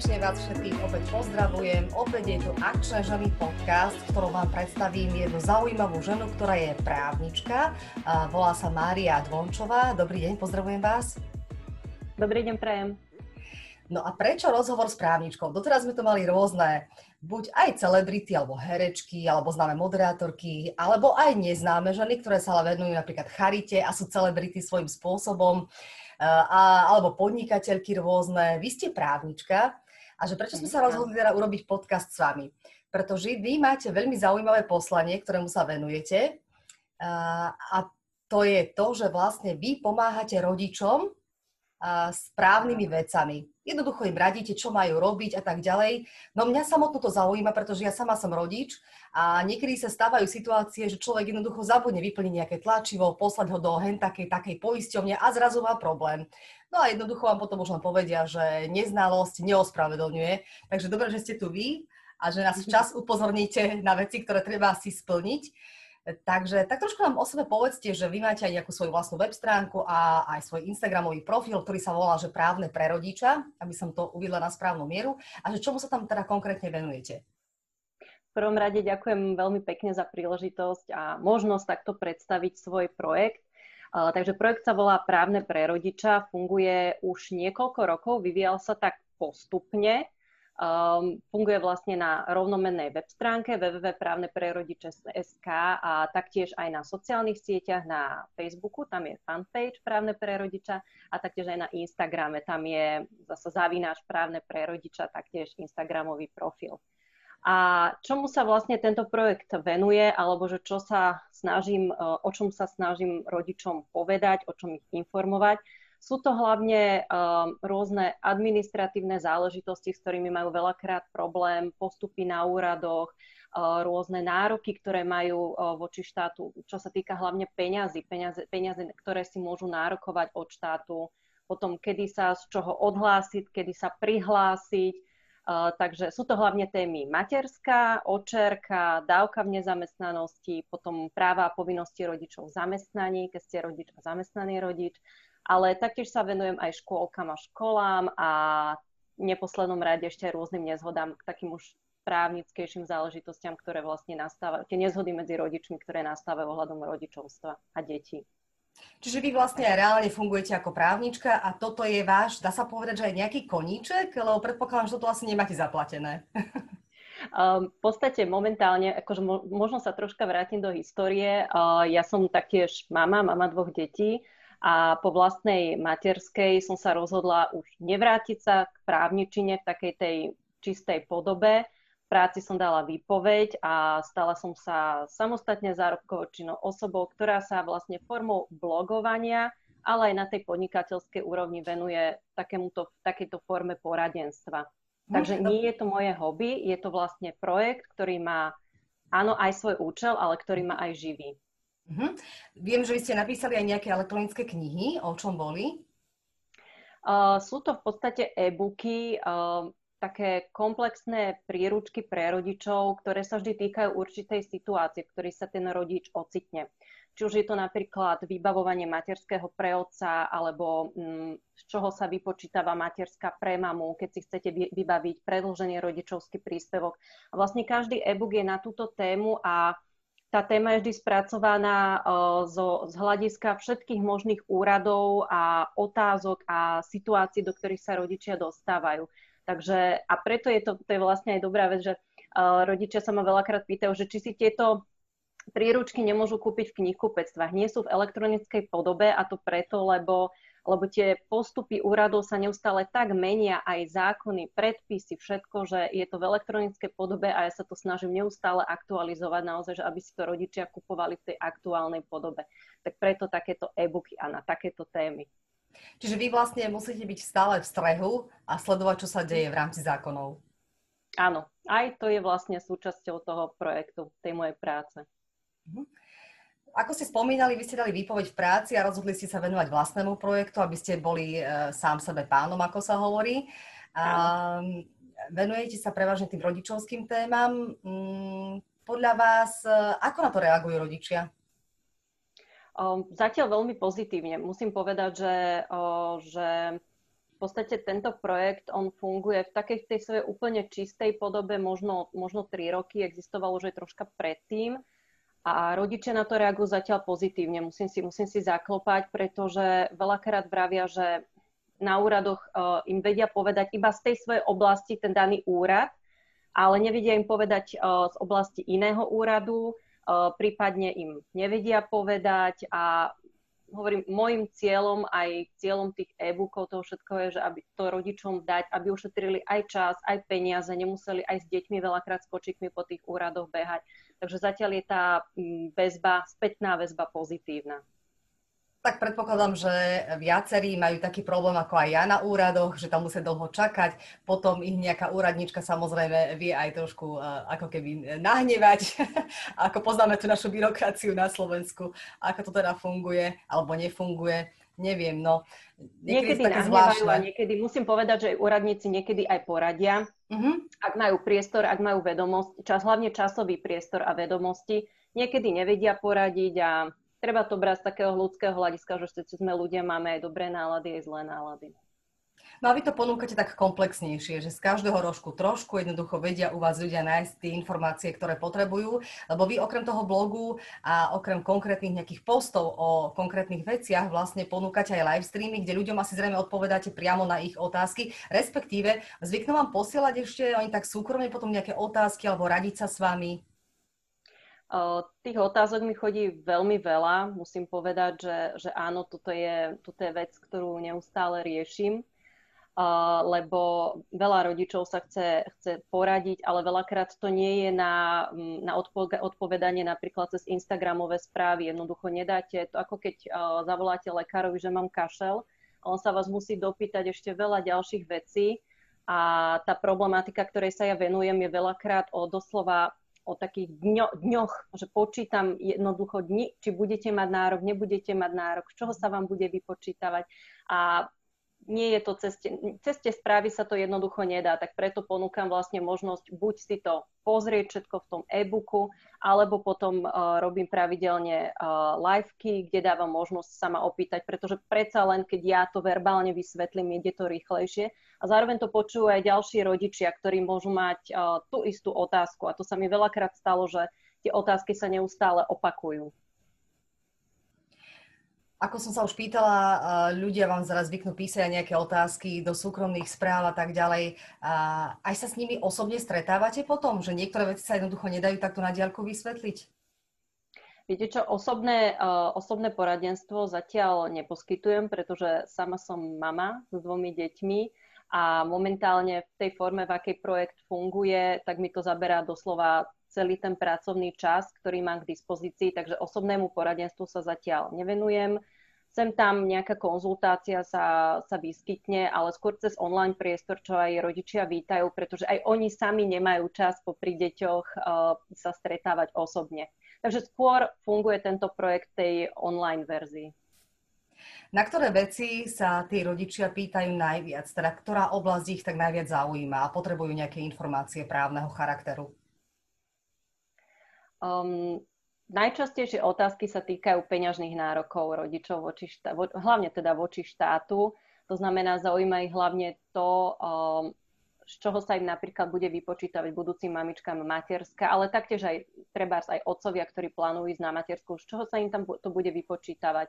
srdečne vás všetkých opäť pozdravujem. Opäť je tu Akčné ženy podcast, v ktorom vám predstavím jednu zaujímavú ženu, ktorá je právnička. Volá sa Mária Dvončová. Dobrý deň, pozdravujem vás. Dobrý deň, prajem. No a prečo rozhovor s právničkou? Doteraz sme to mali rôzne, buď aj celebrity, alebo herečky, alebo známe moderátorky, alebo aj neznáme ženy, ktoré sa ale venujú napríklad charite a sú celebrity svojím spôsobom a, alebo podnikateľky rôzne. Vy ste právnička a že prečo sme sa rozhodli teda urobiť podcast s vami? Pretože vy máte veľmi zaujímavé poslanie, ktorému sa venujete a to je to, že vlastne vy pomáhate rodičom správnymi vecami. Jednoducho im radíte, čo majú robiť a tak ďalej. No mňa samotno to zaujíma, pretože ja sama som rodič a niekedy sa stávajú situácie, že človek jednoducho zabudne vyplniť nejaké tlačivo, poslať ho do hen takej, takej poisťovne a zrazu má problém. No a jednoducho vám potom už len povedia, že neznalosť neospravedlňuje. Takže dobre, že ste tu vy a že nás včas upozorníte na veci, ktoré treba si splniť. Takže tak trošku nám o sebe povedzte, že vy máte aj nejakú svoju vlastnú web stránku a aj svoj Instagramový profil, ktorý sa volá, že právne pre rodiča, aby som to uvidela na správnu mieru a že čomu sa tam teda konkrétne venujete? Prvom rade ďakujem veľmi pekne za príležitosť a možnosť takto predstaviť svoj projekt. Takže projekt sa volá Právne pre rodiča, funguje už niekoľko rokov, vyvíjal sa tak postupne. Um, funguje vlastne na rovnomennej web stránke www.právneprerodiče.sk a taktiež aj na sociálnych sieťach, na Facebooku, tam je fanpage Právne pre rodiča a taktiež aj na Instagrame, tam je zase zavináš Právne pre rodiča, taktiež Instagramový profil. A čomu sa vlastne tento projekt venuje, alebo že čo sa snažím, o čom sa snažím rodičom povedať, o čom ich informovať, sú to hlavne um, rôzne administratívne záležitosti, s ktorými majú veľakrát problém, postupy na úradoch, uh, rôzne nároky, ktoré majú voči štátu, čo sa týka hlavne peňazí, peniaze, peniaze, ktoré si môžu nárokovať od štátu, potom kedy sa z čoho odhlásiť, kedy sa prihlásiť. Uh, takže sú to hlavne témy materská, očerka, dávka v nezamestnanosti, potom práva a povinnosti rodičov v zamestnaní, keď ste rodič a zamestnaný rodič, ale taktiež sa venujem aj škôlkam a školám a v neposlednom rade ešte aj rôznym nezhodám k takým už právnickejším záležitostiam, ktoré vlastne nastávajú, tie nezhody medzi rodičmi, ktoré nastávajú ohľadom rodičovstva a detí. Čiže vy vlastne reálne fungujete ako právnička a toto je váš, dá sa povedať, že aj nejaký koníček, lebo predpokladám, že toto asi nemáte zaplatené. Um, v podstate momentálne, akože možno sa troška vrátim do histórie. Uh, ja som taktiež mama, mama dvoch detí a po vlastnej materskej som sa rozhodla už nevrátiť sa k právničine v takej tej čistej podobe. Práci som dala výpoveď a stala som sa samostatne zárobkovo činnou osobou, ktorá sa vlastne formou blogovania, ale aj na tej podnikateľskej úrovni venuje takémuto, takejto forme poradenstva. Takže nie je to moje hobby, je to vlastne projekt, ktorý má áno aj svoj účel, ale ktorý má aj živý. Uh-huh. Viem, že vy ste napísali aj nejaké elektronické knihy. O čom boli? Uh, sú to v podstate e-booky, uh, také komplexné príručky pre rodičov, ktoré sa vždy týkajú určitej situácie, v ktorej sa ten rodič ocitne. Či už je to napríklad vybavovanie materského pre otca, alebo mm, z čoho sa vypočítava materská pre mamu, keď si chcete vybaviť predlžený rodičovský príspevok. A vlastne každý e-book je na túto tému a tá téma je vždy spracovaná zo, z hľadiska všetkých možných úradov a otázok a situácií, do ktorých sa rodičia dostávajú. Takže a preto je to, to je vlastne aj dobrá vec, že uh, rodičia sa ma veľakrát pýtajú, že či si tieto príručky nemôžu kúpiť v knihkupectvách. Nie sú v elektronickej podobe a to preto, lebo lebo tie postupy úradov sa neustále tak menia, aj zákony, predpisy, všetko, že je to v elektronickej podobe a ja sa to snažím neustále aktualizovať naozaj, že aby si to rodičia kupovali v tej aktuálnej podobe. Tak preto takéto e-booky a na takéto témy. Čiže vy vlastne musíte byť stále v strehu a sledovať, čo sa deje v rámci zákonov. Áno, aj to je vlastne súčasťou toho projektu, tej mojej práce. Uh-huh. Ako ste spomínali, vy ste dali výpoveď v práci a rozhodli ste sa venovať vlastnému projektu, aby ste boli e, sám sebe pánom, ako sa hovorí. A, venujete sa prevažne tým rodičovským témam. Mm, podľa vás, e, ako na to reagujú rodičia? O, zatiaľ veľmi pozitívne. Musím povedať, že, že podstate tento projekt, on funguje v takej tej svojej úplne čistej podobe, možno, možno 3 roky, existoval už aj troška predtým. A rodičia na to reagujú zatiaľ pozitívne. Musím si, musím si zaklopať, pretože veľakrát vravia, že na úradoch im vedia povedať iba z tej svojej oblasti ten daný úrad, ale nevedia im povedať z oblasti iného úradu, prípadne im nevedia povedať a hovorím, môjim cieľom aj cieľom tých e-bookov toho všetko je, že aby to rodičom dať, aby ušetrili aj čas, aj peniaze, nemuseli aj s deťmi veľakrát s kočikmi po tých úradoch behať. Takže zatiaľ je tá mm, väzba, spätná väzba pozitívna. Tak predpokladám, že viacerí majú taký problém ako aj ja na úradoch, že tam musia dlho čakať. Potom ich nejaká úradnička samozrejme vie aj trošku uh, ako keby nahnevať, ako poznáme tú našu byrokraciu na Slovensku, ako to teda funguje alebo nefunguje. Neviem, no. Niekedy, niekedy nahnevajú a niekedy, musím povedať, že úradníci niekedy aj poradia, uh-huh. ak majú priestor, ak majú vedomosť, čas, hlavne časový priestor a vedomosti, niekedy nevedia poradiť a treba to brať z takého ľudského hľadiska, že sme ľudia, máme aj dobré nálady, aj zlé nálady. No a vy to ponúkate tak komplexnejšie, že z každého rožku trošku jednoducho vedia u vás ľudia nájsť tie informácie, ktoré potrebujú, lebo vy okrem toho blogu a okrem konkrétnych nejakých postov o konkrétnych veciach vlastne ponúkate aj live streamy, kde ľuďom asi zrejme odpovedáte priamo na ich otázky, respektíve zvyknú vám posielať ešte oni tak súkromne potom nejaké otázky alebo radiť sa s vami. Tých otázok mi chodí veľmi veľa. Musím povedať, že, že áno, toto je, toto je vec, ktorú neustále riešim, lebo veľa rodičov sa chce, chce poradiť, ale veľakrát to nie je na, na odpovedanie napríklad cez Instagramové správy. Jednoducho nedáte to, ako keď zavoláte lekárovi, že mám kašel. On sa vás musí dopýtať ešte veľa ďalších vecí a tá problematika, ktorej sa ja venujem, je veľakrát o doslova o takých dňo, dňoch, že počítam jednoducho dni, či budete mať nárok, nebudete mať nárok, z čoho sa vám bude vypočítavať. A nie je to ceste, ceste správy sa to jednoducho nedá, tak preto ponúkam vlastne možnosť buď si to pozrieť všetko v tom e-booku, alebo potom uh, robím pravidelne uh, liveky, kde dávam možnosť sa ma opýtať, pretože predsa len, keď ja to verbálne vysvetlím, ide to rýchlejšie. A zároveň to počujú aj ďalší rodičia, ktorí môžu mať uh, tú istú otázku. A to sa mi veľakrát stalo, že tie otázky sa neustále opakujú. Ako som sa už pýtala, ľudia vám zaraz zvyknú písať nejaké otázky do súkromných správ a tak ďalej. Aj sa s nimi osobne stretávate potom, že niektoré veci sa jednoducho nedajú takto na diaľku vysvetliť? Viete čo, osobné, osobné poradenstvo zatiaľ neposkytujem, pretože sama som mama s dvomi deťmi a momentálne v tej forme, v akej projekt funguje, tak mi to zaberá doslova celý ten pracovný čas, ktorý mám k dispozícii, takže osobnému poradenstvu sa zatiaľ nevenujem. Sem tam nejaká konzultácia sa, sa vyskytne, ale skôr cez online priestor, čo aj rodičia vítajú, pretože aj oni sami nemajú čas popri deťoch uh, sa stretávať osobne. Takže skôr funguje tento projekt tej online verzii. Na ktoré veci sa tí rodičia pýtajú najviac? Teda ktorá oblasť ich tak najviac zaujíma a potrebujú nejaké informácie právneho charakteru? Um, najčastejšie otázky sa týkajú peňažných nárokov rodičov, voči štá- vo, hlavne teda voči štátu. To znamená, zaujíma ich hlavne to, um, z čoho sa im napríklad bude vypočítavať budúcim mamičkám materská, ale taktiež aj treba aj otcovia, ktorí plánujú ísť na matersku, z čoho sa im tam to bude vypočítavať.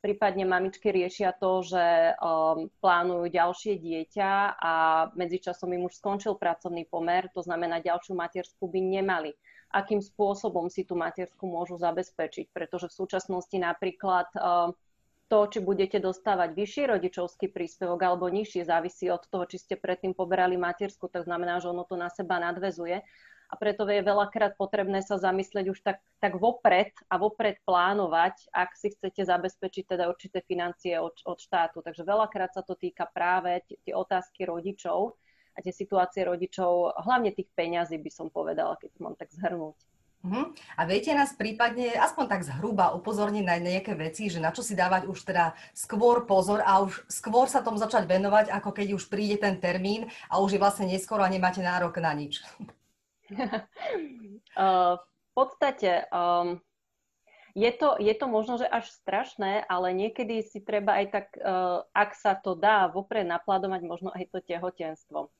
Prípadne mamičky riešia to, že um, plánujú ďalšie dieťa a medzičasom im už skončil pracovný pomer, to znamená, ďalšiu matersku by nemali akým spôsobom si tú matersku môžu zabezpečiť, pretože v súčasnosti napríklad eh, to, či budete dostávať vyšší rodičovský príspevok alebo nižší, závisí od toho, či ste predtým poberali matersku, tak znamená, že ono to na seba nadvezuje. A preto je veľakrát potrebné sa zamyslieť už tak, tak vopred a vopred plánovať, ak si chcete zabezpečiť teda určité financie od, od štátu. Takže veľakrát sa to týka práve tie otázky rodičov, a tie situácie rodičov, hlavne tých peňazí by som povedala, keď to mám tak zhrnúť. Uh-huh. A viete nás prípadne aspoň tak zhruba upozorniť na nejaké veci, že na čo si dávať už teda skôr pozor a už skôr sa tomu začať venovať, ako keď už príde ten termín a už je vlastne neskoro a nemáte nárok na nič. uh, v podstate um, je to, je to možno, že až strašné, ale niekedy si treba aj tak, uh, ak sa to dá vopred napladovať, možno aj to tehotenstvo.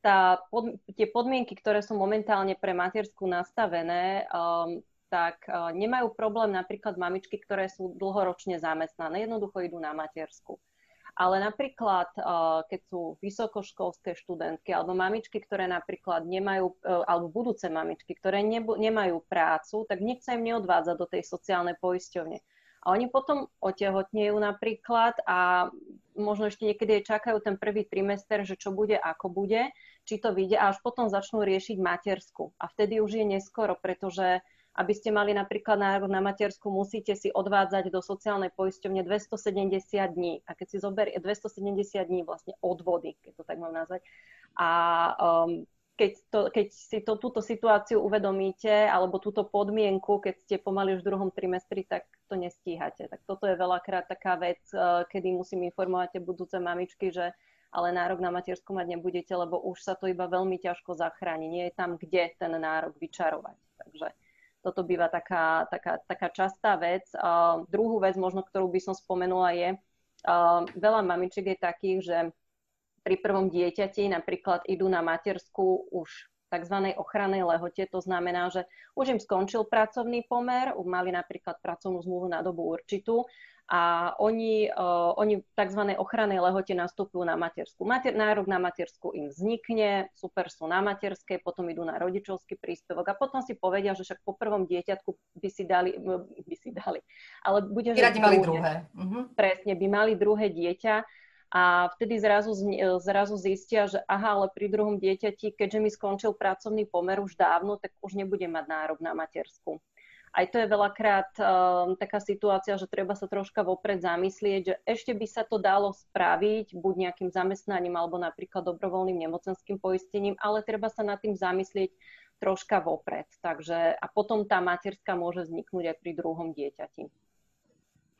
Tá, pod, tie podmienky, ktoré sú momentálne pre matersku nastavené, um, tak uh, nemajú problém napríklad mamičky, ktoré sú dlhoročne zamestnané. Jednoducho idú na matersku. Ale napríklad, uh, keď sú vysokoškolské študentky alebo mamičky, ktoré napríklad nemajú, uh, alebo budúce mamičky, ktoré nemajú prácu, tak nič sa im neodvádza do tej sociálnej poisťovne. A oni potom otehotnejú napríklad a možno ešte niekedy čakajú ten prvý trimester, že čo bude, ako bude, či to vyjde a až potom začnú riešiť matersku. A vtedy už je neskoro, pretože aby ste mali napríklad nárok na matersku, musíte si odvádzať do sociálnej poisťovne 270 dní. A keď si zoberie 270 dní vlastne odvody, keď to tak mám nazvať. A um, keď, to, keď si to, túto situáciu uvedomíte, alebo túto podmienku, keď ste pomaly už v druhom trimestri, tak to nestíhate. Tak toto je veľakrát taká vec, uh, kedy musím informovať budúce mamičky, že ale nárok na matersku mať nebudete, lebo už sa to iba veľmi ťažko zachráni. Nie je tam, kde ten nárok vyčarovať. Takže toto býva taká, taká, taká častá vec. Uh, druhú vec, možno, ktorú by som spomenula, je, uh, veľa mamičiek je takých, že pri prvom dieťati napríklad idú na matersku už tzv. ochrannej lehote. To znamená, že už im skončil pracovný pomer, mali napríklad pracovnú zmluvu na dobu určitú a oni, uh, oni v tzv. ochrannej lehote nastupujú na matersku. Mater, nárok na matersku im vznikne, super sú na materskej, potom idú na rodičovský príspevok a potom si povedia, že však po prvom dieťatku by si dali, by si dali, ale bude, že... Radi mali druhé. Uh-huh. Presne, by mali druhé dieťa a vtedy zrazu, zrazu zistia, že aha, ale pri druhom dieťati, keďže mi skončil pracovný pomer už dávno, tak už nebudem mať nárok na matersku aj to je veľakrát um, taká situácia, že treba sa troška vopred zamyslieť, že ešte by sa to dalo spraviť buď nejakým zamestnaním alebo napríklad dobrovoľným nemocenským poistením, ale treba sa nad tým zamyslieť troška vopred. Takže, a potom tá materská môže vzniknúť aj pri druhom dieťati.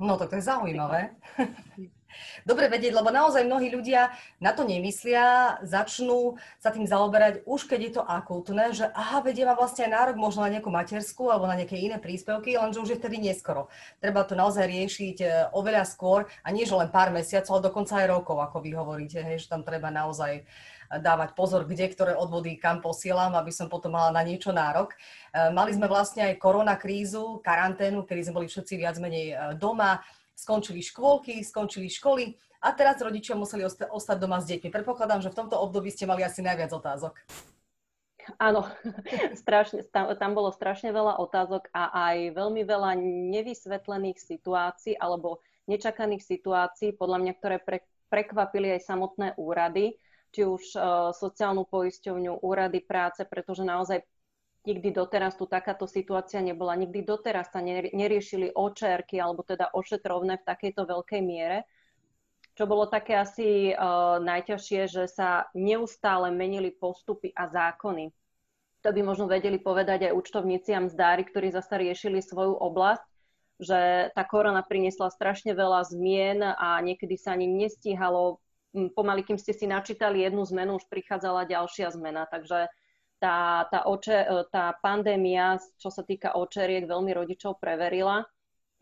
No tak to je zaujímavé. Dobre vedieť, lebo naozaj mnohí ľudia na to nemyslia, začnú sa tým zaoberať už keď je to akútne, že aha, vedie mám vlastne aj nárok možno na nejakú matersku alebo na nejaké iné príspevky, lenže už je vtedy neskoro. Treba to naozaj riešiť e, oveľa skôr a nie že len pár mesiacov, ale dokonca aj rokov, ako vy hovoríte, hej, že tam treba naozaj dávať pozor, kde, ktoré odvody kam posielam, aby som potom mala na niečo nárok. E, mali sme vlastne aj korona krízu, karanténu, kedy sme boli všetci viac menej e, doma, skončili škôlky, skončili školy a teraz rodičia museli osta- ostať doma s deťmi. Predpokladám, že v tomto období ste mali asi najviac otázok. Áno, strašne, tam, tam bolo strašne veľa otázok a aj veľmi veľa nevysvetlených situácií alebo nečakaných situácií, podľa mňa, ktoré pre, prekvapili aj samotné úrady, či už uh, sociálnu poisťovňu, úrady práce, pretože naozaj nikdy doteraz tu takáto situácia nebola. Nikdy doteraz sa neriešili očerky alebo teda ošetrovné v takejto veľkej miere. Čo bolo také asi uh, najťažšie, že sa neustále menili postupy a zákony. To by možno vedeli povedať aj účtovníci a mzdári, ktorí zase riešili svoju oblasť, že tá korona priniesla strašne veľa zmien a niekedy sa ani nestíhalo. Pomaly, kým ste si načítali jednu zmenu, už prichádzala ďalšia zmena. Takže tá, tá, oče, e, tá pandémia, čo sa týka očeriek, veľmi rodičov preverila.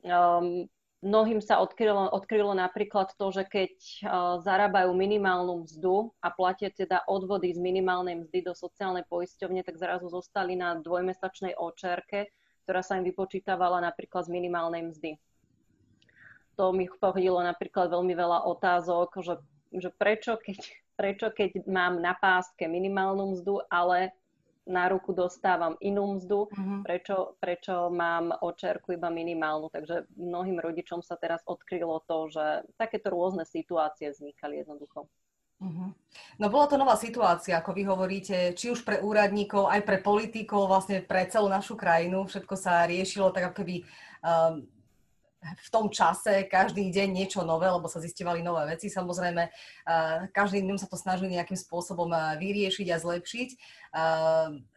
Um, mnohým sa odkrylo, odkrylo napríklad to, že keď uh, zarábajú minimálnu mzdu a platia teda odvody z minimálnej mzdy do sociálnej poisťovne, tak zrazu zostali na dvojmesačnej očerke, ktorá sa im vypočítavala napríklad z minimálnej mzdy. To mi pohodilo napríklad veľmi veľa otázok, že, že prečo, keď, prečo, keď mám na páske minimálnu mzdu, ale na ruku dostávam inú mzdu, uh-huh. prečo, prečo mám očerku iba minimálnu. Takže mnohým rodičom sa teraz odkrylo to, že takéto rôzne situácie vznikali jednoducho. Uh-huh. No bola to nová situácia, ako vy hovoríte, či už pre úradníkov, aj pre politikov, vlastne pre celú našu krajinu. Všetko sa riešilo tak, ako keby um, v tom čase každý deň niečo nové, lebo sa zistovali nové veci. Samozrejme, každým dňom sa to snažili nejakým spôsobom vyriešiť a zlepšiť.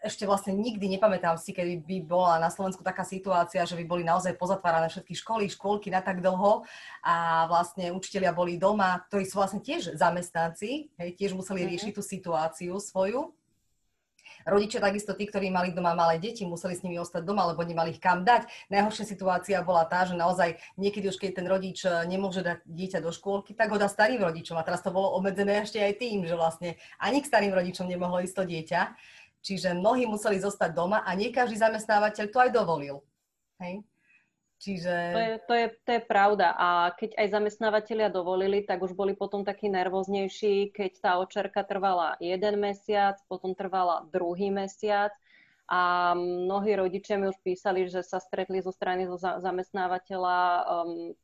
Ešte vlastne nikdy nepamätám si, kedy by bola na Slovensku taká situácia, že by boli naozaj pozatvárané všetky školy, škôlky na tak dlho a vlastne učitelia boli doma, ktorí sú vlastne tiež zamestnanci, hej, tiež museli mhm. riešiť tú situáciu svoju. Rodičia takisto tí, ktorí mali doma malé deti, museli s nimi ostať doma, lebo nemali ich kam dať. Najhoršia situácia bola tá, že naozaj niekedy už keď ten rodič e, nemôže dať dieťa do škôlky, tak ho dá starým rodičom. A teraz to bolo obmedzené ešte aj tým, že vlastne ani k starým rodičom nemohlo ísť to dieťa. Čiže mnohí museli zostať doma a nie každý zamestnávateľ to aj dovolil. Hej? Čiže... To je, to, je, to je pravda. A keď aj zamestnávateľia dovolili, tak už boli potom takí nervóznejší, keď tá očerka trvala jeden mesiac, potom trvala druhý mesiac. A mnohí rodičia mi už písali, že sa stretli zo strany zo zamestnávateľa um,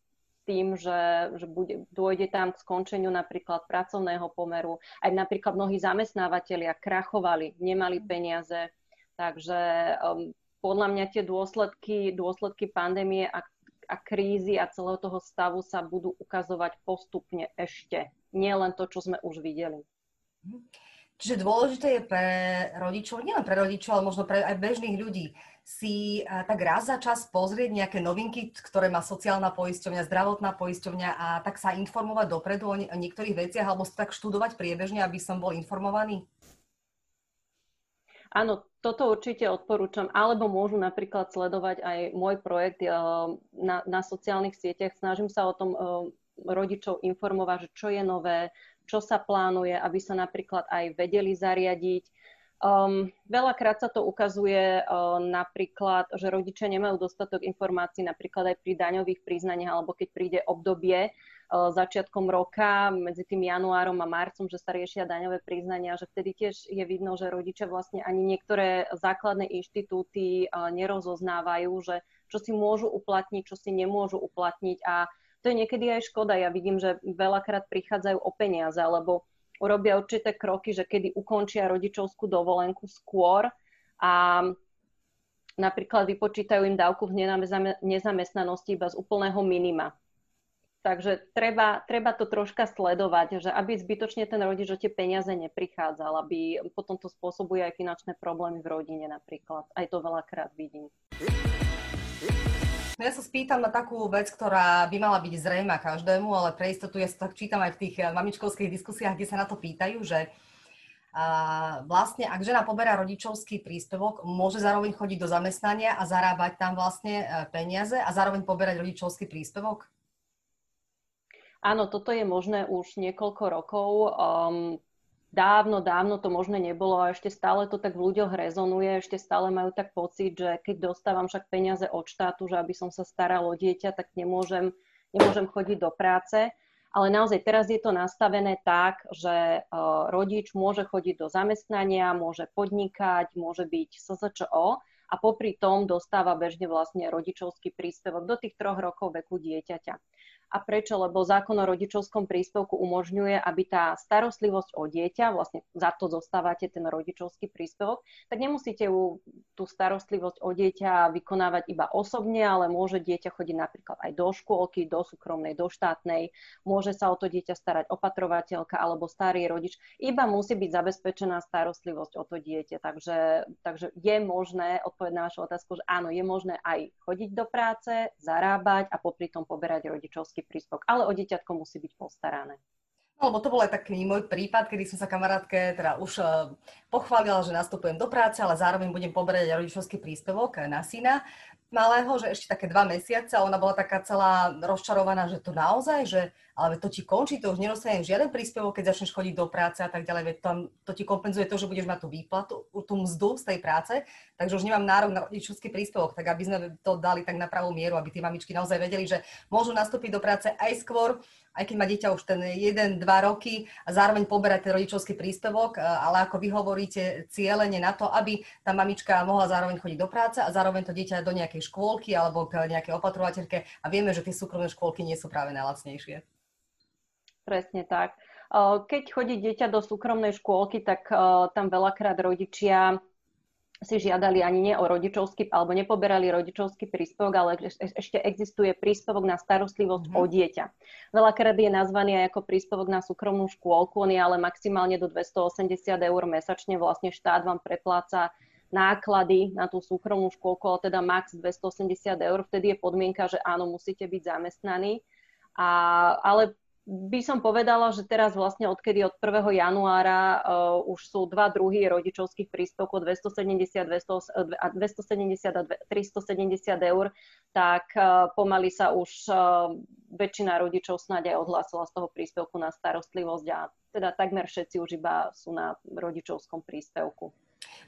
tým, že, že bude, dôjde tam k skončeniu napríklad pracovného pomeru. Aj napríklad mnohí zamestnávateľia krachovali, nemali peniaze. Takže um, podľa mňa tie dôsledky, dôsledky pandémie a, a krízy a celého toho stavu sa budú ukazovať postupne ešte. Nie len to, čo sme už videli. Čiže dôležité je pre rodičov, nielen pre rodičov, ale možno pre aj bežných ľudí, si tak raz za čas pozrieť nejaké novinky, ktoré má sociálna poisťovňa, zdravotná poisťovňa a tak sa informovať dopredu o, o niektorých veciach alebo tak študovať priebežne, aby som bol informovaný? Áno, toto určite odporúčam, alebo môžu napríklad sledovať aj môj projekt eh, na, na sociálnych sieťach. Snažím sa o tom eh, rodičov informovať, že čo je nové, čo sa plánuje, aby sa napríklad aj vedeli zariadiť. Um, veľakrát sa to ukazuje uh, napríklad, že rodičia nemajú dostatok informácií napríklad aj pri daňových priznaniach alebo keď príde obdobie, začiatkom roka, medzi tým januárom a marcom, že sa riešia daňové priznania, že vtedy tiež je vidno, že rodičia vlastne ani niektoré základné inštitúty eh, nerozoznávajú, že čo si môžu uplatniť, čo si nemôžu uplatniť a to je niekedy aj škoda. Ja vidím, že veľakrát prichádzajú o peniaze, alebo urobia určité kroky, že kedy ukončia rodičovskú dovolenku skôr a napríklad vypočítajú im dávku v nezamestnanosti iba z úplného minima. Takže treba, treba to troška sledovať, že aby zbytočne ten rodič o tie peniaze neprichádzal, aby potom to spôsobuje aj finančné problémy v rodine napríklad. Aj to veľakrát vidím. Ja sa spýtam na takú vec, ktorá by mala byť zrejma každému, ale pre istotu ja sa tak čítam aj v tých eh, mamičkovských diskusiách, kde sa na to pýtajú, že a vlastne, ak žena poberá rodičovský príspevok, môže zároveň chodiť do zamestnania a zarábať tam vlastne eh, peniaze a zároveň poberať rodičovský príspevok? Áno, toto je možné už niekoľko rokov. Um, dávno, dávno to možné nebolo a ešte stále to tak v ľuďoch rezonuje, ešte stále majú tak pocit, že keď dostávam však peniaze od štátu, že aby som sa staral o dieťa, tak nemôžem, nemôžem chodiť do práce. Ale naozaj teraz je to nastavené tak, že uh, rodič môže chodiť do zamestnania, môže podnikať, môže byť SZČO a popri tom dostáva bežne vlastne rodičovský príspevok do tých troch rokov veku dieťaťa. A prečo? Lebo zákon o rodičovskom príspevku umožňuje, aby tá starostlivosť o dieťa, vlastne za to zostávate ten rodičovský príspevok, tak nemusíte ju, tú starostlivosť o dieťa vykonávať iba osobne, ale môže dieťa chodiť napríklad aj do škôlky, do súkromnej, do štátnej, môže sa o to dieťa starať opatrovateľka alebo starý rodič. Iba musí byť zabezpečená starostlivosť o to dieťa. Takže, takže je možné, odpovedať na vašu otázku, že áno, je možné aj chodiť do práce, zarábať a popri tom poberať rodičovský rodičovský príspevok, ale o dieťatko musí byť postarané. No, lebo to bol aj taký môj prípad, kedy som sa kamarátke teda už uh, pochválila, že nastupujem do práce, ale zároveň budem poberať rodičovský príspevok na syna malého, že ešte také dva mesiace a ona bola taká celá rozčarovaná, že to naozaj, že ale to ti končí, to už nedostanem žiaden príspevok, keď začneš chodiť do práce a tak ďalej, veď tam to ti kompenzuje to, že budeš mať tú výplatu, tú mzdu z tej práce, takže už nemám nárok na rodičovský príspevok, tak aby sme to dali tak na pravú mieru, aby tie mamičky naozaj vedeli, že môžu nastúpiť do práce aj skôr, aj keď má dieťa už ten 1-2 roky a zároveň poberať ten rodičovský príspevok, e, ale ako vy hovoríte, cieľene na to, aby tá mamička mohla zároveň chodiť do práce a zároveň to dieťa do nejakej škôlky alebo k nejakej opatrovateľke a vieme, že tie súkromné škôlky nie sú práve najlacnejšie. Presne tak. E, keď chodí dieťa do súkromnej škôlky, tak e, tam veľakrát rodičia si žiadali ani nie o rodičovský, alebo nepoberali rodičovský príspevok, ale ešte existuje príspevok na starostlivosť mm-hmm. o dieťa. Veľakrát je nazvaný aj ako príspevok na súkromnú škôlku, on je ale maximálne do 280 eur mesačne, vlastne štát vám prepláca náklady na tú súkromnú škôlku, ale teda max 280 eur, vtedy je podmienka, že áno, musíte byť zamestnaní. A, ale by som povedala, že teraz vlastne odkedy od 1. januára uh, už sú dva druhy rodičovských príspevkov 270, 200, 270 a 370 eur, tak uh, pomaly sa už uh, väčšina rodičov snáď aj odhlásila z toho príspevku na starostlivosť a teda takmer všetci už iba sú na rodičovskom príspevku.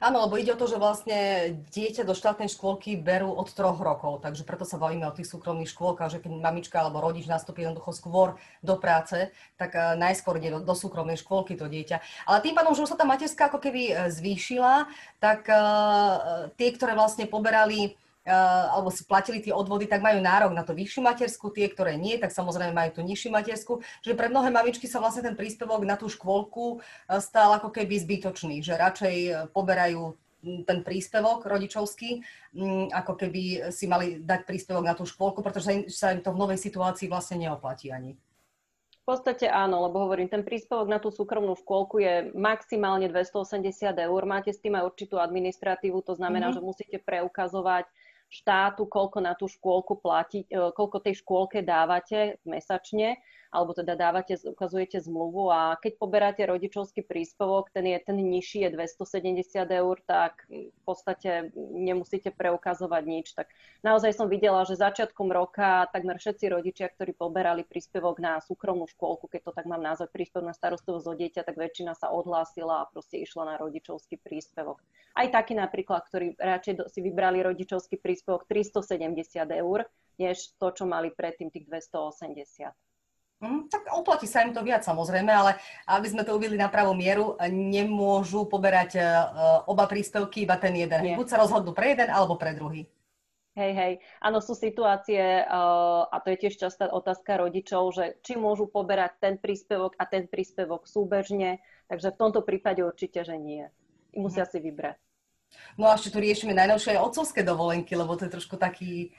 Áno, lebo ide o to, že vlastne dieťa do štátnej škôlky berú od troch rokov, takže preto sa bavíme o tých súkromných škôlkach, že keď mamička alebo rodič nastúpi jednoducho skôr do práce, tak eh, najskôr ide do, do súkromnej škôlky to dieťa. Ale tým pádom, že už sa tá materská ako keby eh, zvýšila, tak uh, tie, ktoré vlastne poberali alebo si platili tie odvody, tak majú nárok na to vyššiu matersku, tie, ktoré nie, tak samozrejme majú tú nižšiu matersku. Že pre mnohé mamičky sa vlastne ten príspevok na tú škôlku stal ako keby zbytočný, že radšej poberajú ten príspevok rodičovský, ako keby si mali dať príspevok na tú škôlku, pretože sa im to v novej situácii vlastne neoplatí ani. V podstate áno, lebo hovorím, ten príspevok na tú súkromnú škôlku je maximálne 280 eur. Máte s tým aj určitú administratívu, to znamená, mm-hmm. že musíte preukazovať štátu, koľko na tú škôlku platí, e, koľko tej škôlke dávate mesačne, alebo teda dávate, ukazujete zmluvu a keď poberáte rodičovský príspevok, ten je ten nižší, je 270 eur, tak v podstate nemusíte preukazovať nič. Tak naozaj som videla, že začiatkom roka takmer všetci rodičia, ktorí poberali príspevok na súkromnú škôlku, keď to tak mám nazvať, príspevok na starostlivosť o dieťa, tak väčšina sa odhlásila a proste išla na rodičovský príspevok. Aj takí napríklad, ktorí radšej si vybrali rodičovský príspevok 370 eur, než to, čo mali predtým tých 280. Mm, tak oplatí sa im to viac samozrejme, ale aby sme to uvideli na pravú mieru, nemôžu poberať uh, oba príspevky, iba ten jeden. Nie. Buď sa rozhodnú pre jeden, alebo pre druhý. Hej, hej. Áno, sú situácie, uh, a to je tiež častá otázka rodičov, že či môžu poberať ten príspevok a ten príspevok súbežne, takže v tomto prípade určite, že nie. Musia hmm. si vybrať. No a ešte tu riešime najnovšie otcovské dovolenky, lebo to je trošku taký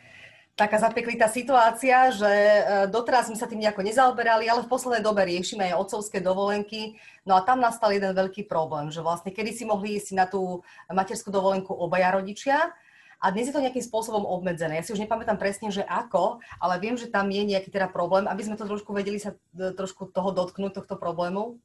taká zapeklitá situácia, že e, doteraz sme sa tým nejako nezaoberali, ale v poslednej dobe riešime aj otcovské dovolenky. No a tam nastal jeden veľký problém, že vlastne kedy si mohli ísť na tú materskú dovolenku obaja rodičia, a dnes je to nejakým spôsobom obmedzené. Ja si už nepamätám presne, že ako, ale viem, že tam je nejaký teda problém, aby sme to trošku vedeli sa e, trošku toho dotknúť, tohto problému.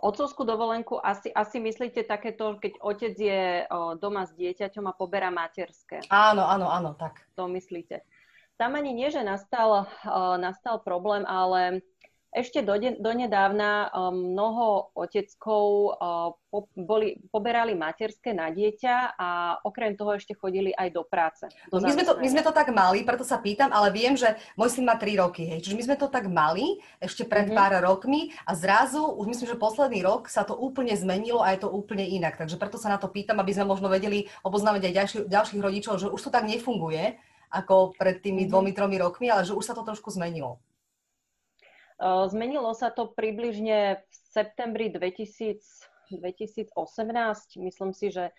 Otcovskú dovolenku asi, asi myslíte takéto, keď otec je doma s dieťaťom a poberá materské. Áno, áno, áno, tak. To myslíte. Tam ani nie, že nastal, nastal problém, ale ešte do, donedávna um, mnoho oteckov po, boli, poberali materské na dieťa a okrem toho ešte chodili aj do práce. Do my, sme to, my sme to tak mali, preto sa pýtam, ale viem, že môj syn má 3 roky, hej, čiže my sme to tak mali ešte pred mm-hmm. pár rokmi a zrazu, už myslím, že posledný rok sa to úplne zmenilo a je to úplne inak. Takže preto sa na to pýtam, aby sme možno vedeli oboznámiť aj ďalší, ďalších rodičov, že už to tak nefunguje ako pred tými mm-hmm. dvomi, tromi rokmi, ale že už sa to trošku zmenilo. Zmenilo sa to približne v septembri 2000, 2018. Myslím si, že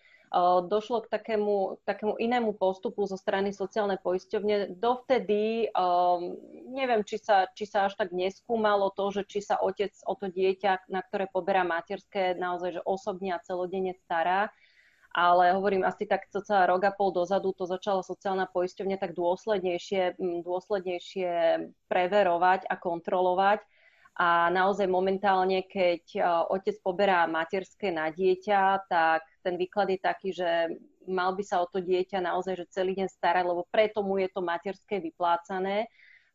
došlo k takému, takému inému postupu zo strany sociálnej poisťovne. Dovtedy um, neviem, či sa, či sa až tak neskúmalo to, že či sa otec o to dieťa, na ktoré poberá materské, naozaj že osobne a celodenne stará ale hovorím asi tak celá rok a pol dozadu to začala sociálna poisťovňa tak dôslednejšie, dôslednejšie preverovať a kontrolovať. A naozaj momentálne, keď otec poberá materské na dieťa, tak ten výklad je taký, že mal by sa o to dieťa naozaj že celý deň starať, lebo preto mu je to materské vyplácané.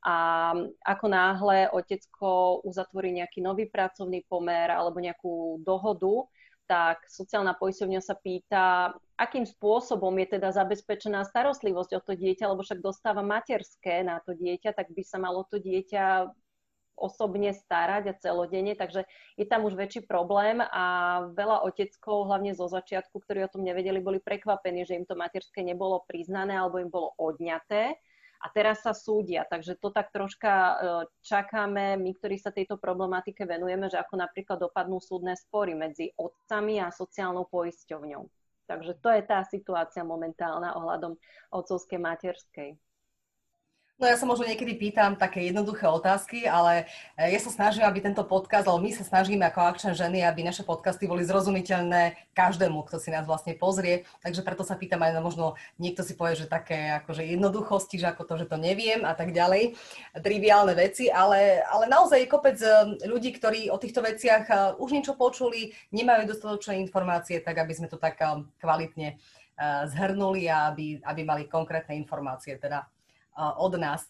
A ako náhle otecko uzatvorí nejaký nový pracovný pomer alebo nejakú dohodu, tak sociálna poisťovňa sa pýta, akým spôsobom je teda zabezpečená starostlivosť o to dieťa, lebo však dostáva materské na to dieťa, tak by sa malo to dieťa osobne starať a celodenne, takže je tam už väčší problém a veľa oteckov, hlavne zo začiatku, ktorí o tom nevedeli, boli prekvapení, že im to materské nebolo priznané alebo im bolo odňaté a teraz sa súdia. Takže to tak troška e, čakáme, my, ktorí sa tejto problematike venujeme, že ako napríklad dopadnú súdne spory medzi otcami a sociálnou poisťovňou. Takže to je tá situácia momentálna ohľadom otcovskej materskej. No ja sa možno niekedy pýtam také jednoduché otázky, ale e, ja sa snažím, aby tento podcast, alebo my sa snažíme ako akčné ženy, aby naše podcasty boli zrozumiteľné každému, kto si nás vlastne pozrie. Takže preto sa pýtam aj možno niekto si povie, že také akože jednoduchosti, že ako to, že to neviem a tak ďalej, triviálne veci, ale, ale naozaj je kopec e, ľudí, ktorí o týchto veciach e, už niečo počuli, nemajú dostatočné informácie, tak aby sme to tak kvalitne zhrnuli a aby, aby mali konkrétne informácie teda od nás.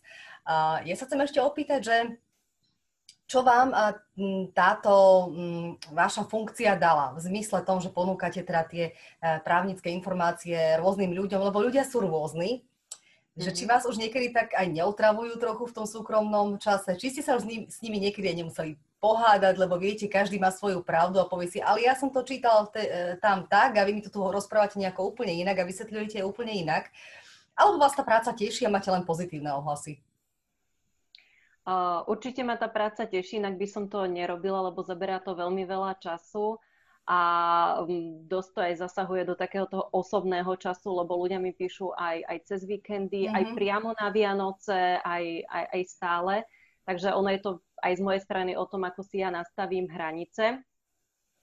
Ja sa chcem ešte opýtať, že čo vám táto vaša funkcia dala v zmysle tom, že ponúkate teda tie právnické informácie rôznym ľuďom, lebo ľudia sú rôzni, že či mhm. vás už niekedy tak aj neutravujú trochu v tom súkromnom čase, či ste sa už s, ním, s nimi niekedy nemuseli pohádať, lebo viete, každý má svoju pravdu a povie si, ale ja som to čítal te, tam tak a vy mi to tu rozprávate nejako úplne inak a vysvetľujete úplne inak. Alebo vás tá práca teší a máte len pozitívne ohlasy? Uh, určite ma tá práca teší, inak by som to nerobila, lebo zaberá to veľmi veľa času a um, dosť to aj zasahuje do takého toho osobného času, lebo ľudia mi píšu aj, aj cez víkendy, mm-hmm. aj priamo na Vianoce, aj, aj, aj stále. Takže ono je to aj z mojej strany o tom, ako si ja nastavím hranice,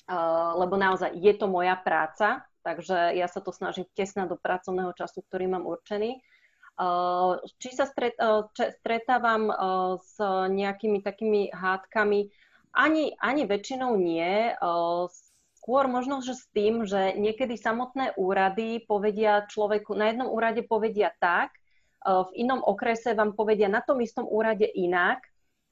uh, lebo naozaj je to moja práca, takže ja sa to snažím tesnať do pracovného času, ktorý mám určený. Či sa stret, stretávam s nejakými takými hádkami? Ani, ani väčšinou nie. Skôr možno, že s tým, že niekedy samotné úrady povedia človeku, na jednom úrade povedia tak, v inom okrese vám povedia na tom istom úrade inak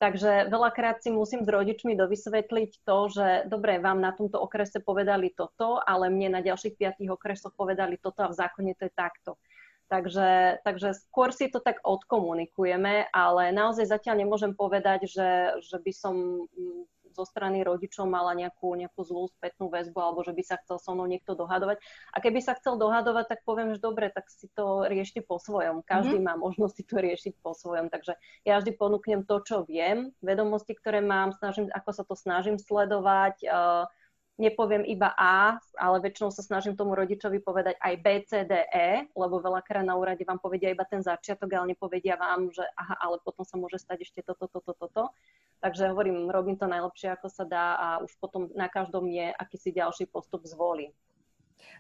Takže veľakrát si musím s rodičmi dovysvetliť to, že dobre, vám na tomto okrese povedali toto, ale mne na ďalších piatých okresoch povedali toto a v zákone to je takto. Takže, takže skôr si to tak odkomunikujeme, ale naozaj zatiaľ nemôžem povedať, že, že by som zo strany rodičov mala nejakú, nejakú zlú spätnú väzbu alebo že by sa chcel so mnou niekto dohadovať. A keby sa chcel dohadovať, tak poviem, že dobre, tak si to riešte po svojom. Každý mm-hmm. má možnosť si to riešiť po svojom. Takže ja vždy ponúknem to, čo viem, vedomosti, ktoré mám, snažím, ako sa to snažím sledovať. Uh, nepoviem iba A, ale väčšinou sa snažím tomu rodičovi povedať aj B, C, D, E, lebo veľakrát na úrade vám povedia iba ten začiatok, ale nepovedia vám, že aha, ale potom sa môže stať ešte toto, toto, toto. Takže hovorím, robím to najlepšie, ako sa dá a už potom na každom je akýsi ďalší postup zvolí.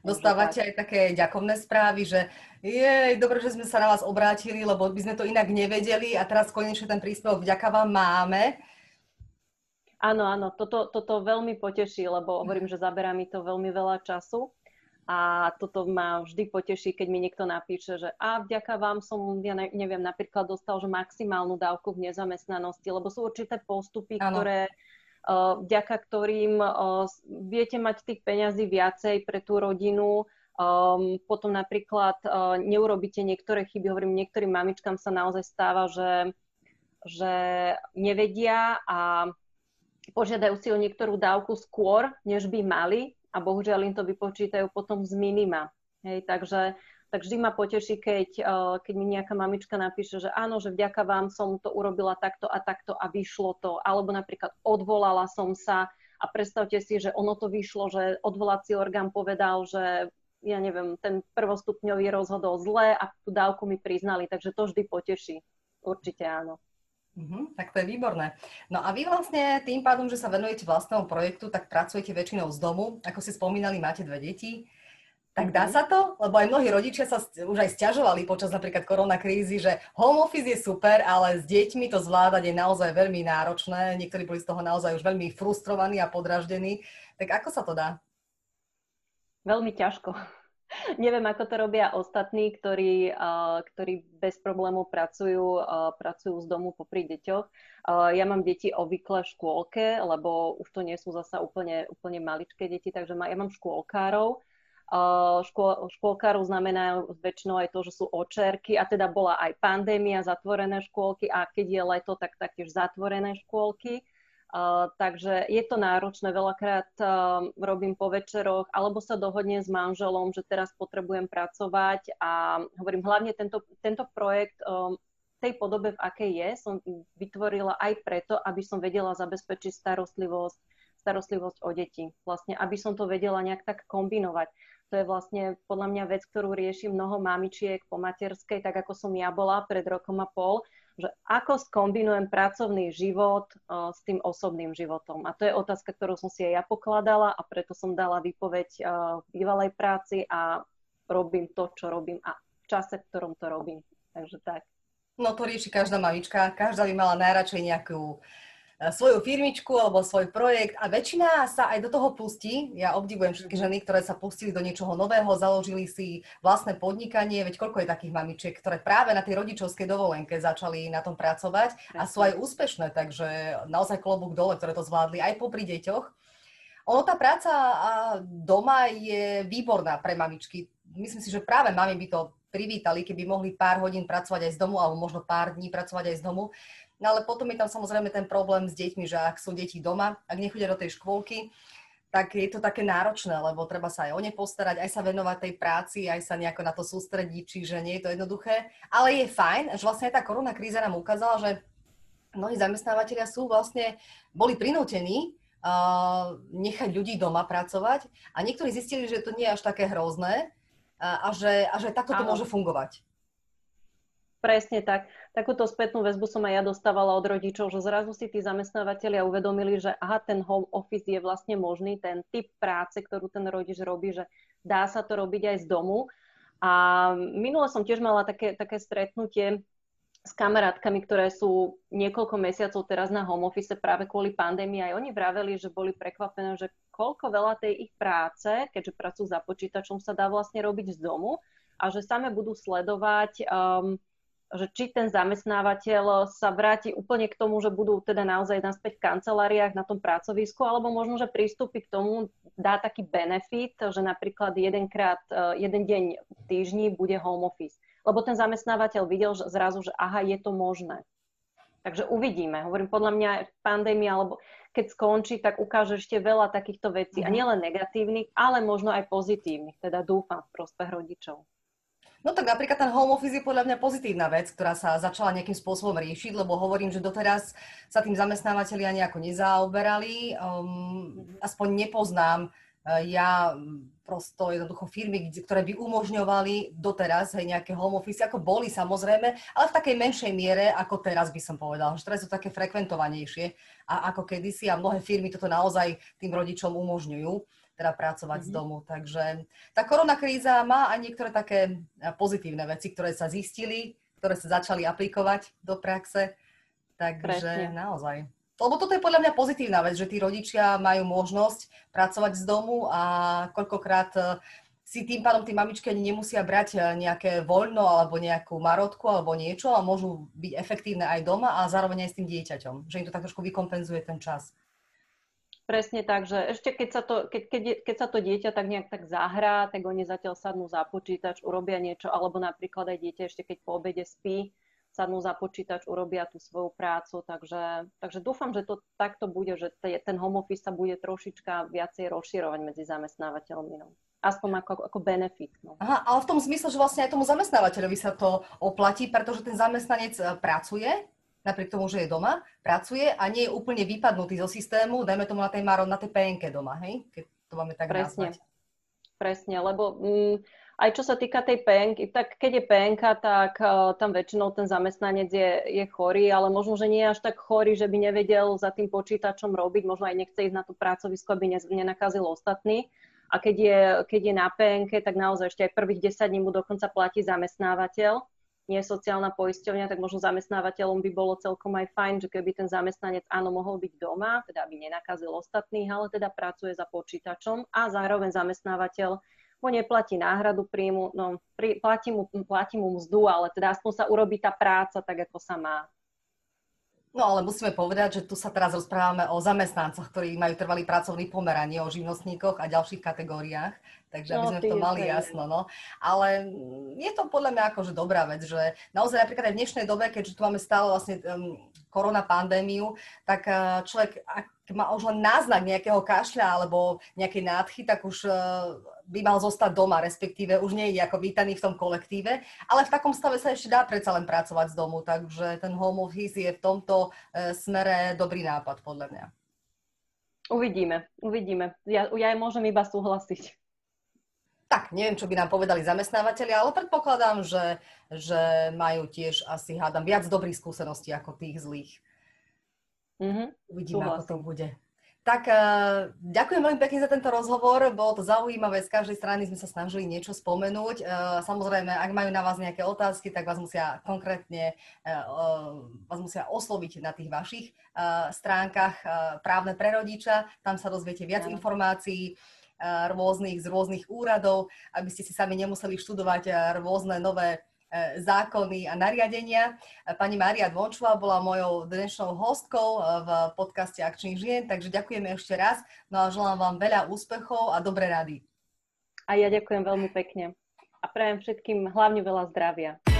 Dostávate aj také ďakovné správy, že je dobre, že sme sa na vás obrátili, lebo by sme to inak nevedeli a teraz konečne ten príspevok vďaka vám máme. Áno, áno, toto, toto veľmi poteší, lebo hovorím, že zaberá mi to veľmi veľa času a toto ma vždy poteší, keď mi niekto napíše, že a vďaka vám som, ja neviem, napríklad dostal že maximálnu dávku v nezamestnanosti, lebo sú určité postupy, ano. ktoré uh, vďaka ktorým uh, viete mať tých peňazí viacej pre tú rodinu, um, potom napríklad uh, neurobíte niektoré chyby, hovorím, niektorým mamičkám sa naozaj stáva, že, že nevedia a požiadajú si o niektorú dávku skôr, než by mali, a bohužiaľ im to vypočítajú potom z minima. Hej, takže tak vždy ma poteší, keď, uh, keď mi nejaká mamička napíše, že áno, že vďaka vám som to urobila takto a takto a vyšlo to. Alebo napríklad odvolala som sa a predstavte si, že ono to vyšlo, že odvolací orgán povedal, že ja neviem, ten prvostupňový rozhodol zle a tú dávku mi priznali, takže to vždy poteší. Určite áno. Mm-hmm, tak to je výborné. No a vy vlastne tým pádom, že sa venujete vlastnému projektu, tak pracujete väčšinou z domu. Ako si spomínali, máte dve deti. Tak dá mhm. sa to? Lebo aj mnohí rodičia sa už aj stiažovali počas napríklad koronakrízy, že home office je super, ale s deťmi to zvládať je naozaj veľmi náročné. Niektorí boli z toho naozaj už veľmi frustrovaní a podraždení. Tak ako sa to dá? Veľmi ťažko. Neviem, ako to robia ostatní, ktorí, ktorí bez problémov pracujú, pracujú z domu popri deťoch. Ja mám deti obvykle v škôlke, lebo už to nie sú zasa úplne, úplne maličké deti, takže ja mám škôlkárov. Škôl, škôlkárov znamená väčšinou aj to, že sú očerky a teda bola aj pandémia, zatvorené škôlky a keď je leto, tak taktiež zatvorené škôlky. Uh, takže je to náročné, veľakrát uh, robím po večeroch, alebo sa dohodnem s manželom, že teraz potrebujem pracovať a hovorím, hlavne tento, tento projekt um, tej podobe, v akej je, som vytvorila aj preto, aby som vedela zabezpečiť starostlivosť, starostlivosť o deti. Vlastne, aby som to vedela nejak tak kombinovať. To je vlastne podľa mňa vec, ktorú rieši mnoho mamičiek po materskej, tak ako som ja bola pred rokom a pol, že ako skombinujem pracovný život uh, s tým osobným životom. A to je otázka, ktorú som si aj ja pokladala a preto som dala výpoveď uh, v bývalej práci a robím to, čo robím a v čase, v ktorom to robím. Takže tak. No to rieši každá mamička. Každá by mala najradšej nejakú E, svoju firmičku alebo svoj projekt a väčšina sa aj do toho pustí. Ja obdivujem všetky ženy, ktoré sa pustili do niečoho nového, založili si vlastné podnikanie, veď koľko je takých mamičiek, ktoré práve na tej rodičovskej dovolenke začali na tom pracovať a sú aj úspešné, takže naozaj klobúk dole, ktoré to zvládli aj popri deťoch. Ono tá práca doma je výborná pre mamičky. Myslím si, že práve mami by to privítali, keby mohli pár hodín pracovať aj z domu, alebo možno pár dní pracovať aj z domu. No ale potom je tam samozrejme ten problém s deťmi, že ak sú deti doma, ak nechodia do tej škôlky, tak je to také náročné, lebo treba sa aj o ne postarať, aj sa venovať tej práci, aj sa nejako na to sústrediť, čiže nie je to jednoduché. Ale je fajn, že vlastne tá korona kríza nám ukázala, že mnohí zamestnávateľia sú vlastne, boli prinútení uh, nechať ľudí doma pracovať a niektorí zistili, že to nie je až také hrozné a, a, že, a že takto to môže fungovať. Presne tak. Takúto spätnú väzbu som aj ja dostávala od rodičov, že zrazu si tí zamestnávateľia uvedomili, že aha, ten home office je vlastne možný, ten typ práce, ktorú ten rodič robí, že dá sa to robiť aj z domu. A minule som tiež mala také, také stretnutie s kamarátkami, ktoré sú niekoľko mesiacov teraz na home office práve kvôli pandémii. Aj oni vraveli, že boli prekvapené, že koľko veľa tej ich práce, keďže pracujú za počítačom, sa dá vlastne robiť z domu a že same budú sledovať um, že či ten zamestnávateľ sa vráti úplne k tomu, že budú teda naozaj naspäť v kanceláriách na tom pracovisku, alebo možno, že prístupí k tomu, dá taký benefit, že napríklad jedenkrát, e, jeden deň v týždni bude home office. Lebo ten zamestnávateľ videl že zrazu, že aha, je to možné. Takže uvidíme. Hovorím, podľa mňa pandémia, alebo keď skončí, tak ukáže ešte veľa takýchto vecí. A mhm. nielen negatívnych, ale možno aj pozitívnych. Teda dúfam v prospech rodičov. No tak napríklad ten home office je podľa mňa pozitívna vec, ktorá sa začala nejakým spôsobom riešiť, lebo hovorím, že doteraz sa tým zamestnávateľia nejako nezaoberali. Um, aspoň nepoznám uh, ja prosto jednoducho firmy, ktoré by umožňovali doteraz hej, nejaké home office, ako boli samozrejme, ale v takej menšej miere, ako teraz by som povedal. Že teraz sú také frekventovanejšie a ako kedysi a mnohé firmy toto naozaj tým rodičom umožňujú teda pracovať mm-hmm. z mhm. domu. Takže tá korona kríza má aj niektoré také pozitívne veci, ktoré sa zistili, ktoré sa začali aplikovať do praxe. Takže Presne. naozaj. Lebo toto je podľa mňa pozitívna vec, že tí rodičia majú možnosť pracovať z domu a koľkokrát e, si tým pádom tí mamičky ani nemusia brať e, nejaké voľno alebo nejakú marotku alebo niečo a môžu byť efektívne aj doma a zároveň aj s tým dieťaťom. Že im to tak trošku vykompenzuje ten čas. Presne tak, že ešte keď sa to, keď, keď, keď sa to dieťa tak nejak tak zahrá, tak oni zatiaľ sadnú za počítač, urobia niečo, alebo napríklad aj dieťa ešte keď po obede spí, sadnú za počítač, urobia tú svoju prácu, takže, takže dúfam, že to takto bude, že ten home office sa bude trošička viacej rozširovať medzi zamestnávateľmi. No. Aspoň ako, ako benefit. No. Aha, ale v tom zmysle, že vlastne aj tomu zamestnávateľovi sa to oplatí, pretože ten zamestnanec eh, pracuje, napriek tomu, že je doma, pracuje a nie je úplne vypadnutý zo systému, dajme tomu na tej Maro, na tej PNK doma, hej? Keď to máme tak Presne. nazvať. Presne, lebo mm, aj čo sa týka tej PNK, tak keď je PNK, tak uh, tam väčšinou ten zamestnanec je, je chorý, ale možno, že nie je až tak chorý, že by nevedel za tým počítačom robiť, možno aj nechce ísť na tú pracovisko, aby nenakazil ostatný. A keď je, keď je na PNK, tak naozaj ešte aj prvých 10 dní mu dokonca platí zamestnávateľ nie je sociálna poisťovňa, tak možno zamestnávateľom by bolo celkom aj fajn, že keby ten zamestnanec áno mohol byť doma, teda aby nenakazil ostatných, ale teda pracuje za počítačom a zároveň zamestnávateľ mu neplatí náhradu príjmu, no platí mu, platí mu mzdu, ale teda aspoň sa urobí tá práca tak, ako sa má. No ale musíme povedať, že tu sa teraz rozprávame o zamestnancoch, ktorí majú trvalý pracovný pomer a nie o živnostníkoch a ďalších kategóriách. Takže aby no, sme v tom mali jasno. No. Ale je to podľa mňa akože dobrá vec, že naozaj napríklad aj v dnešnej dobe, keďže tu máme stále vlastne um, korona pandémiu, tak uh, človek, ak má už len náznak nejakého kašľa alebo nejakej nádchy, tak už uh, by mal zostať doma, respektíve už nie je ako vítaný v tom kolektíve, ale v takom stave sa ešte dá predsa len pracovať z domu, takže ten home office je v tomto uh, smere dobrý nápad, podľa mňa. Uvidíme, uvidíme. Ja, ja môžem iba súhlasiť. Tak, neviem, čo by nám povedali zamestnávateľi, ale predpokladám, že, že majú tiež asi, hádam, viac dobrých skúseností ako tých zlých. Mm-hmm. Uvidíme, ako to bude. Tak uh, ďakujem veľmi pekne za tento rozhovor, bolo to zaujímavé, z každej strany sme sa snažili niečo spomenúť. Uh, samozrejme, ak majú na vás nejaké otázky, tak vás musia konkrétne uh, vás musia osloviť na tých vašich stránkach právne pre rodiča, tam sa dozviete viac ja. informácií rôznych z rôznych úradov, aby ste si sami nemuseli študovať rôzne nové E, zákony a nariadenia. Pani Mária Dvončová bola mojou dnešnou hostkou v podcaste Akčných žien, takže ďakujeme ešte raz. No a želám vám veľa úspechov a dobré rady. A ja ďakujem veľmi pekne. A prajem všetkým hlavne veľa zdravia.